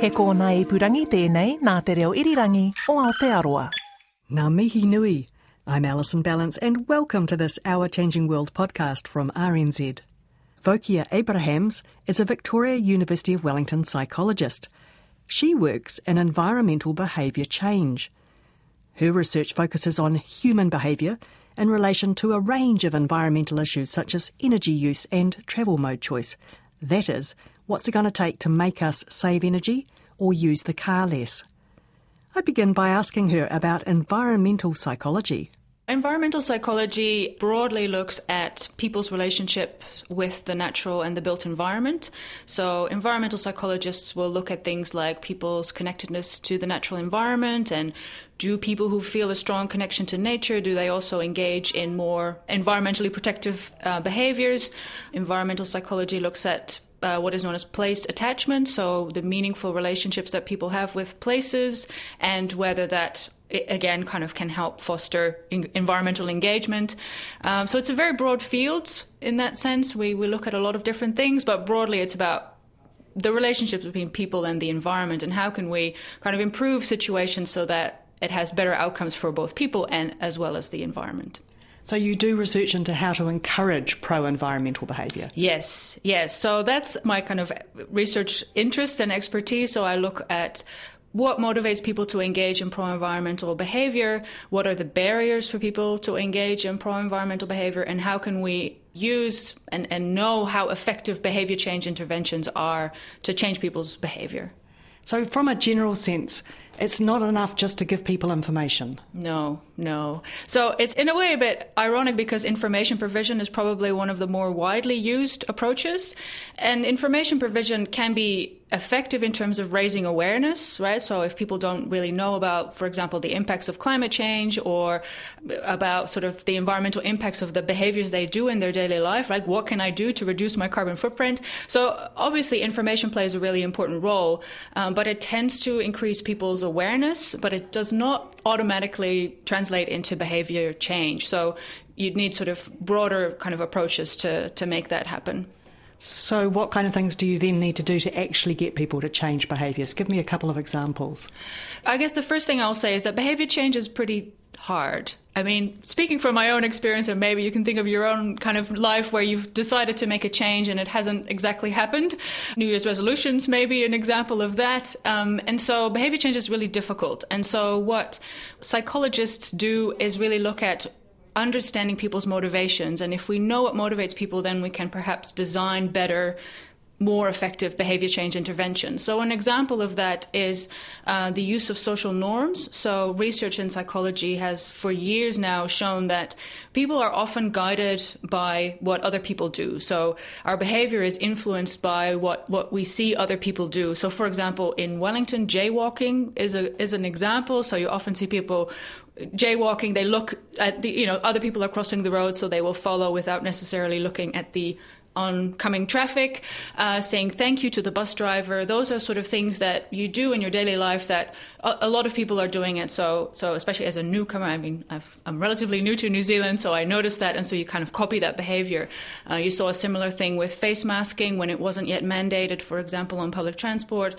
He kōna ipurangi tēnei nā te reo irirangi o Aotearoa. Ngā mihi nui. I'm Alison Ballance and welcome to this Our Changing World podcast from RNZ. Wokje Abrahamse is a Victoria University of Wellington psychologist. She works in environmental behaviour change. Her research focuses on human behaviour in relation to a range of environmental issues such as energy use and travel mode choice. That is, what's it going to take to make us save energy or use the car less? I begin by asking her about environmental psychology. Environmental psychology broadly looks at people's relationships with the natural and the built environment. So, environmental psychologists will look at things like people's connectedness to the natural environment and do people who feel a strong connection to nature do they also engage in more environmentally protective uh, behaviors environmental psychology looks at uh, what is known as place attachment, so the meaningful relationships that people have with places, and whether that again kind of can help foster environmental engagement. Um, so it's a very broad field in that sense. We we look at a lot of different things, but broadly it's about the relationships between people and the environment, and how can we kind of improve situations so that it has better outcomes for both people and as well as the environment. So you do research into how to encourage pro-environmental behaviour. Yes, yes. So that's my kind of research interest and expertise. So I look at what motivates people to engage in pro environmental behavior? What are the barriers for people to engage in pro environmental behavior? And how can we use and, and know how effective behavior change interventions are to change people's behavior? So, from a general sense, it's not enough just to give people information. No, no. So it's in a way a bit ironic because information provision is probably one of the more widely used approaches. And information provision can be effective in terms of raising awareness, right? So if people don't really know about, for example, the impacts of climate change or about sort of the environmental impacts of the behaviors they do in their daily life, right? What can I do to reduce my carbon footprint? So obviously information plays a really important role, um, but it tends to increase people's awareness, but it does not automatically translate into behavior change. So you'd need sort of broader kind of approaches to, to make that happen. So, what kind of things do you then need to do to actually get people to change behaviours? Give me a couple of examples. I guess the first thing I'll say is that behaviour change is pretty hard. I mean, speaking from my own experience, and maybe you can think of your own kind of life where you've decided to make a change and it hasn't exactly happened. New Year's resolutions may be an example of that. Um, and so behavior change is really difficult. And so what psychologists do is really look at understanding people's motivations. And if we know what motivates people, then we can perhaps design better more effective behavior change interventions. So, an example of that is uh, the use of social norms. So, research in psychology has for years now shown that people are often guided by what other people do. So, our behavior is influenced by what, what we see other people do. So, for example, in Wellington, jaywalking is, a, is an example. So, you often see people jaywalking they look at the you know other people are crossing the road so they will follow without necessarily looking at the oncoming traffic, uh, saying thank you to the bus driver. Those are sort of things that you do in your daily life that a, a lot of people are doing it. So, so especially as a newcomer, I mean, i am relatively new to New Zealand, so I noticed that, and so you kind of copy that behavior. Uh, you saw a similar thing with face masking when it wasn't yet mandated, for example, on public transport.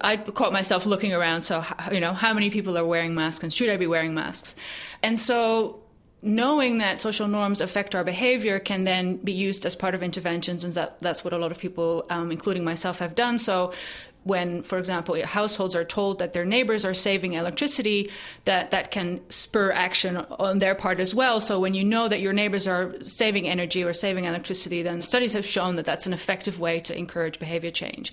I caught myself looking around, so you know, how many people are wearing masks, and should I be wearing masks? And so knowing that social norms affect our behavior can then be used as part of interventions, and that, that's what a lot of people, um, including myself, have done. So, when, for example, households are told that their neighbors are saving electricity, that that can spur action on their part as well. So when you know that your neighbors are saving energy or saving electricity, then studies have shown that that's an effective way to encourage behavior change.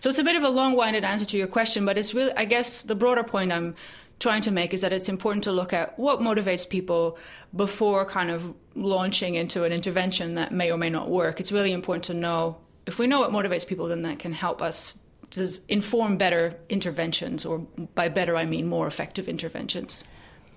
So it's a bit of a long-winded answer to your question, but it's really, I guess, the broader point I'm trying to make is that it's important to look at what motivates people before kind of launching into an intervention that may or may not work. It's really important to know if we know what motivates people, then that can help us to inform better interventions, or by better, I mean more effective interventions.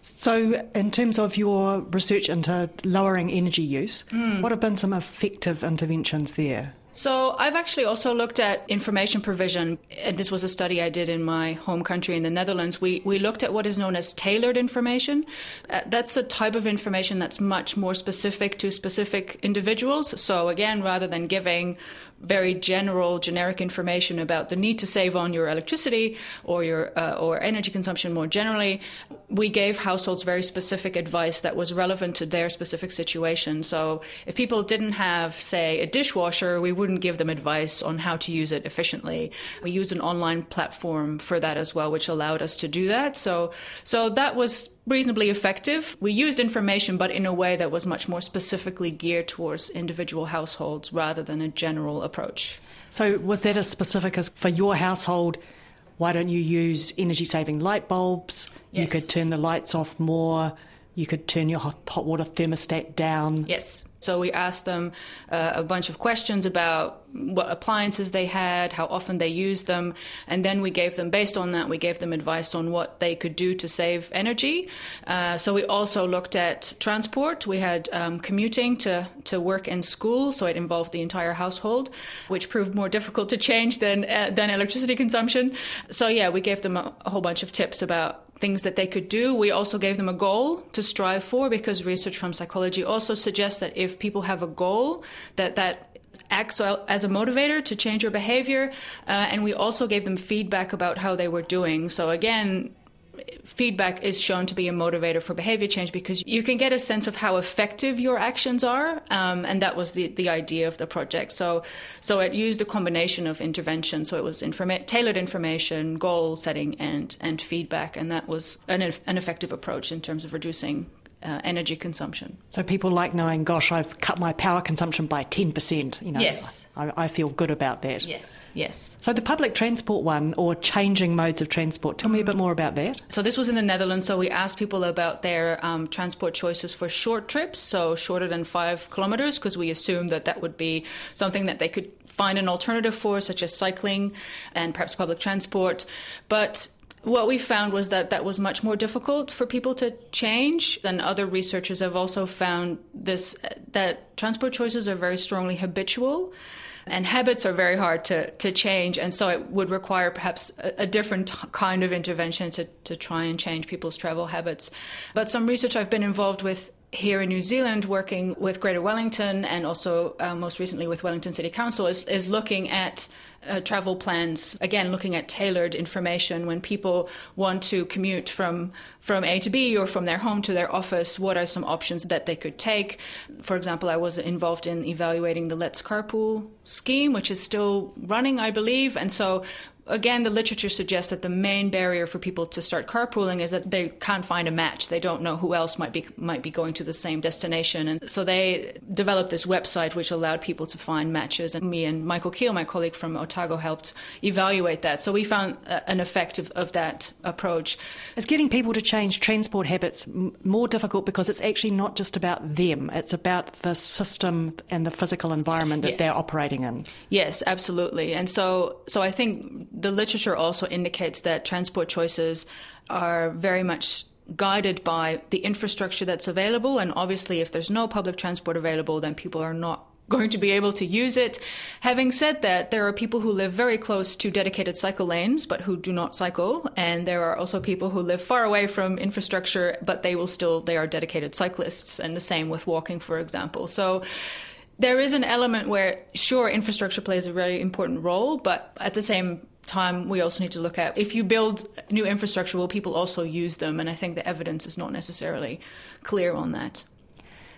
So, in terms of your research into lowering energy use, Hmm. what have been some effective interventions there? So, I've actually also looked at information provision. And this was a study I did in my home country in the Netherlands. We, we looked at what is known as tailored information. Uh, that's a type of information that's much more specific to specific individuals. So, again, rather than giving very general, generic information about the need to save on your electricity or your uh, or energy consumption more generally, we gave households very specific advice that was relevant to their specific situation. So if people didn't have, say, a dishwasher, we wouldn't give them advice on how to use it efficiently. We used an online platform for that as well, which allowed us to do that. So so that was reasonably effective. We used information, but in a way that was much more specifically geared towards individual households rather than a general approach. So, was that as specific as for your household? Why don't you use energy saving light bulbs? You could turn the lights off more. You could turn your hot, hot water thermostat down. Yes. So we asked them uh, a bunch of questions about what appliances they had, how often they used them, and then we gave them, based on that, we gave them advice on what they could do to save energy. Uh, so we also looked at transport. We had um, commuting to, to work and school, so it involved the entire household, which proved more difficult to change than uh, than electricity consumption. So yeah, we gave them a, a whole bunch of tips about things that they could do. We also gave them a goal to strive for because research from psychology also suggests that if people have a goal, that that acts as a motivator to change your behavior. Uh, and we also gave them feedback about how they were doing. So again, feedback is shown to be a motivator for behavior change because you can get a sense of how effective your actions are um, and that was the, the idea of the project. So so it used a combination of intervention. So it was informa- tailored information goal setting and and feedback and that was an, an effective approach in terms of reducing uh, energy consumption. So people like knowing, gosh, I've cut my power consumption by 10%. You know, Yes. I, I feel good about that. Yes, yes. So the public transport one, or changing modes of transport, tell me a bit more about that. So this was in the Netherlands. So we asked people about their um, transport choices for short trips, so shorter than five kilometers, because we assumed that that would be something that they could find an alternative for, such as cycling and perhaps public transport. But what we found was that that was much more difficult for people to change and other researchers have also found this that transport choices are very strongly habitual and habits are very hard to, to change and so it would require perhaps a, a different kind of intervention to, to try and change people's travel habits. But some research i've been involved with here in New Zealand, working with Greater Wellington and also uh, most recently with Wellington City Council, is, is looking at uh, travel plans. Again, looking at tailored information when people want to commute from from A to B or from their home to their office. What are some options that they could take? For example, I was involved in evaluating the Let's Carpool scheme, which is still running, I believe, and so again, the literature suggests that the main barrier for people to start carpooling is that they can't find a match. They don't know who else might be might be going to the same destination, and so they developed this website which allowed people to find matches. And me and Michael Keall, my colleague from Otago, helped evaluate that. So we found uh, an effect of, of that approach. It's getting people to change transport habits m- more difficult because it's actually not just about them; it's about the system and the physical environment that Yes. they're operating in. Yes, absolutely. And so, so I think the literature also indicates that transport choices are very much guided by the infrastructure that's available. And obviously, if there's no public transport available, then people are not going to be able to use it. Having said that, there are people who live very close to dedicated cycle lanes, but who do not cycle. And there are also people who live far away from infrastructure, but they will still, they are dedicated cyclists. And the same with walking, for example. So, there is an element where, sure, infrastructure plays a very important role, but at the same time, we also need to look at if you build new infrastructure, will people also use them? And I think the evidence is not necessarily clear on that.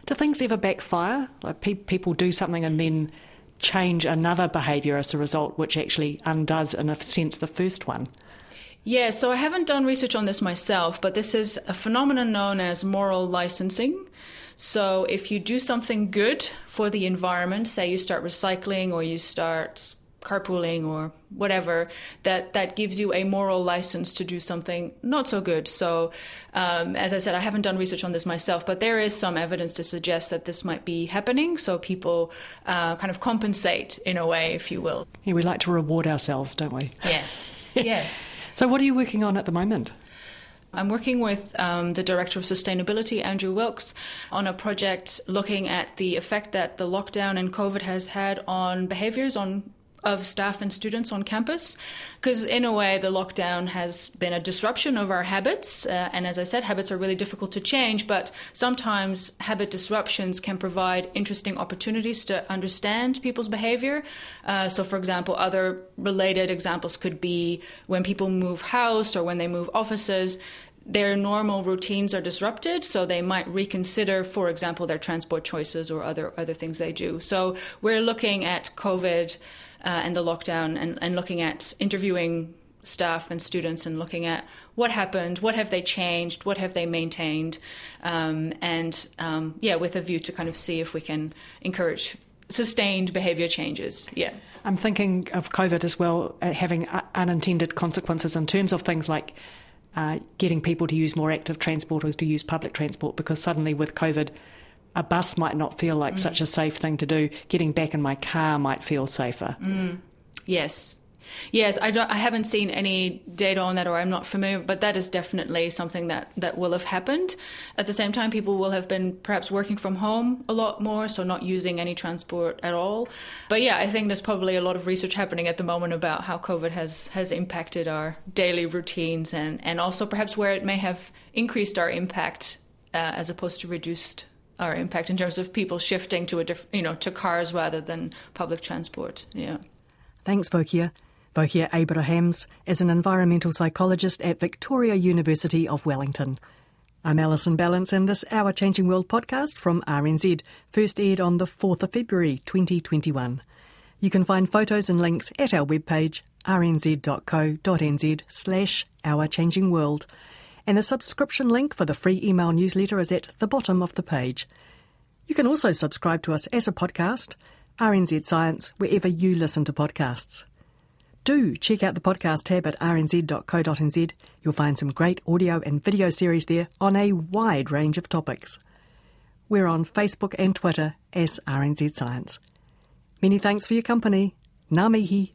Do things ever backfire? Like pe- people do something and then change another behaviour as a result, which actually undoes, in a sense, the first one. Yeah, so I haven't done research on this myself, but this is a phenomenon known as moral licensing. So if you do something good for the environment, say you start recycling or you start carpooling or whatever that that gives you a moral license to do something not so good. So um, as i said i haven't done research on this myself but there is some evidence to suggest that this might be happening. So people uh, kind of compensate in a way if you will. Yeah, we like to reward ourselves don't we? Yes. Yes. So what are you working on at the moment? I'm working with um, the Director of Sustainability, Andrew Wilks, on a project looking at the effect that the lockdown and COVID has had on behaviors, on of staff and students on campus. Because, in a way, the lockdown has been a disruption of our habits. Uh, and as I said, habits are really difficult to change, but sometimes habit disruptions can provide interesting opportunities to understand people's behavior. Uh, so, for example, other related examples could be when people move house or when they move offices their normal routines are disrupted, so they might reconsider, for example, their transport choices or other other things they do. So we're looking at COVID uh, and the lockdown and, and looking at interviewing staff and students and looking at what happened, what have they changed, what have they maintained, um, and um, yeah, with a view to kind of see if we can encourage sustained behavior changes. Yeah. I'm thinking of COVID as well, uh, having unintended consequences in terms of things like uh, getting people to use more active transport or to use public transport because suddenly with COVID, a bus might not feel like mm. such a safe thing to do. Getting back in my car might feel safer. Mm. Yes. Yes, I, I, haven't seen any data on that, or I'm not familiar, but that is definitely something that, that will have happened. At the same time, people will have been perhaps working from home a lot more, so not using any transport at all. But yeah, I think there's probably a lot of research happening at the moment about how COVID has, has impacted our daily routines and, and also perhaps where it may have increased our impact uh, as opposed to reduced our impact in terms of people shifting to a diff- you know to cars rather than public transport. Yeah. Thanks, Wokje. Wokje Abrahamse is an environmental psychologist at Victoria University of Wellington. I'm Alison Ballance, and this Our Changing World podcast from RNZ first aired on the 4th of February 2021. You can find photos and links at our webpage rnz.co.nz slash Our Changing World, and the subscription link for the free email newsletter is at the bottom of the page. You can also subscribe to us as a podcast, RNZ Science, wherever you listen to podcasts do check out the podcast tab at rnz.co.nz. You'll find some great audio and video series there on a wide range of topics. We're on Facebook and Twitter as RNZ Science. Many thanks for your company. Ngā mihi.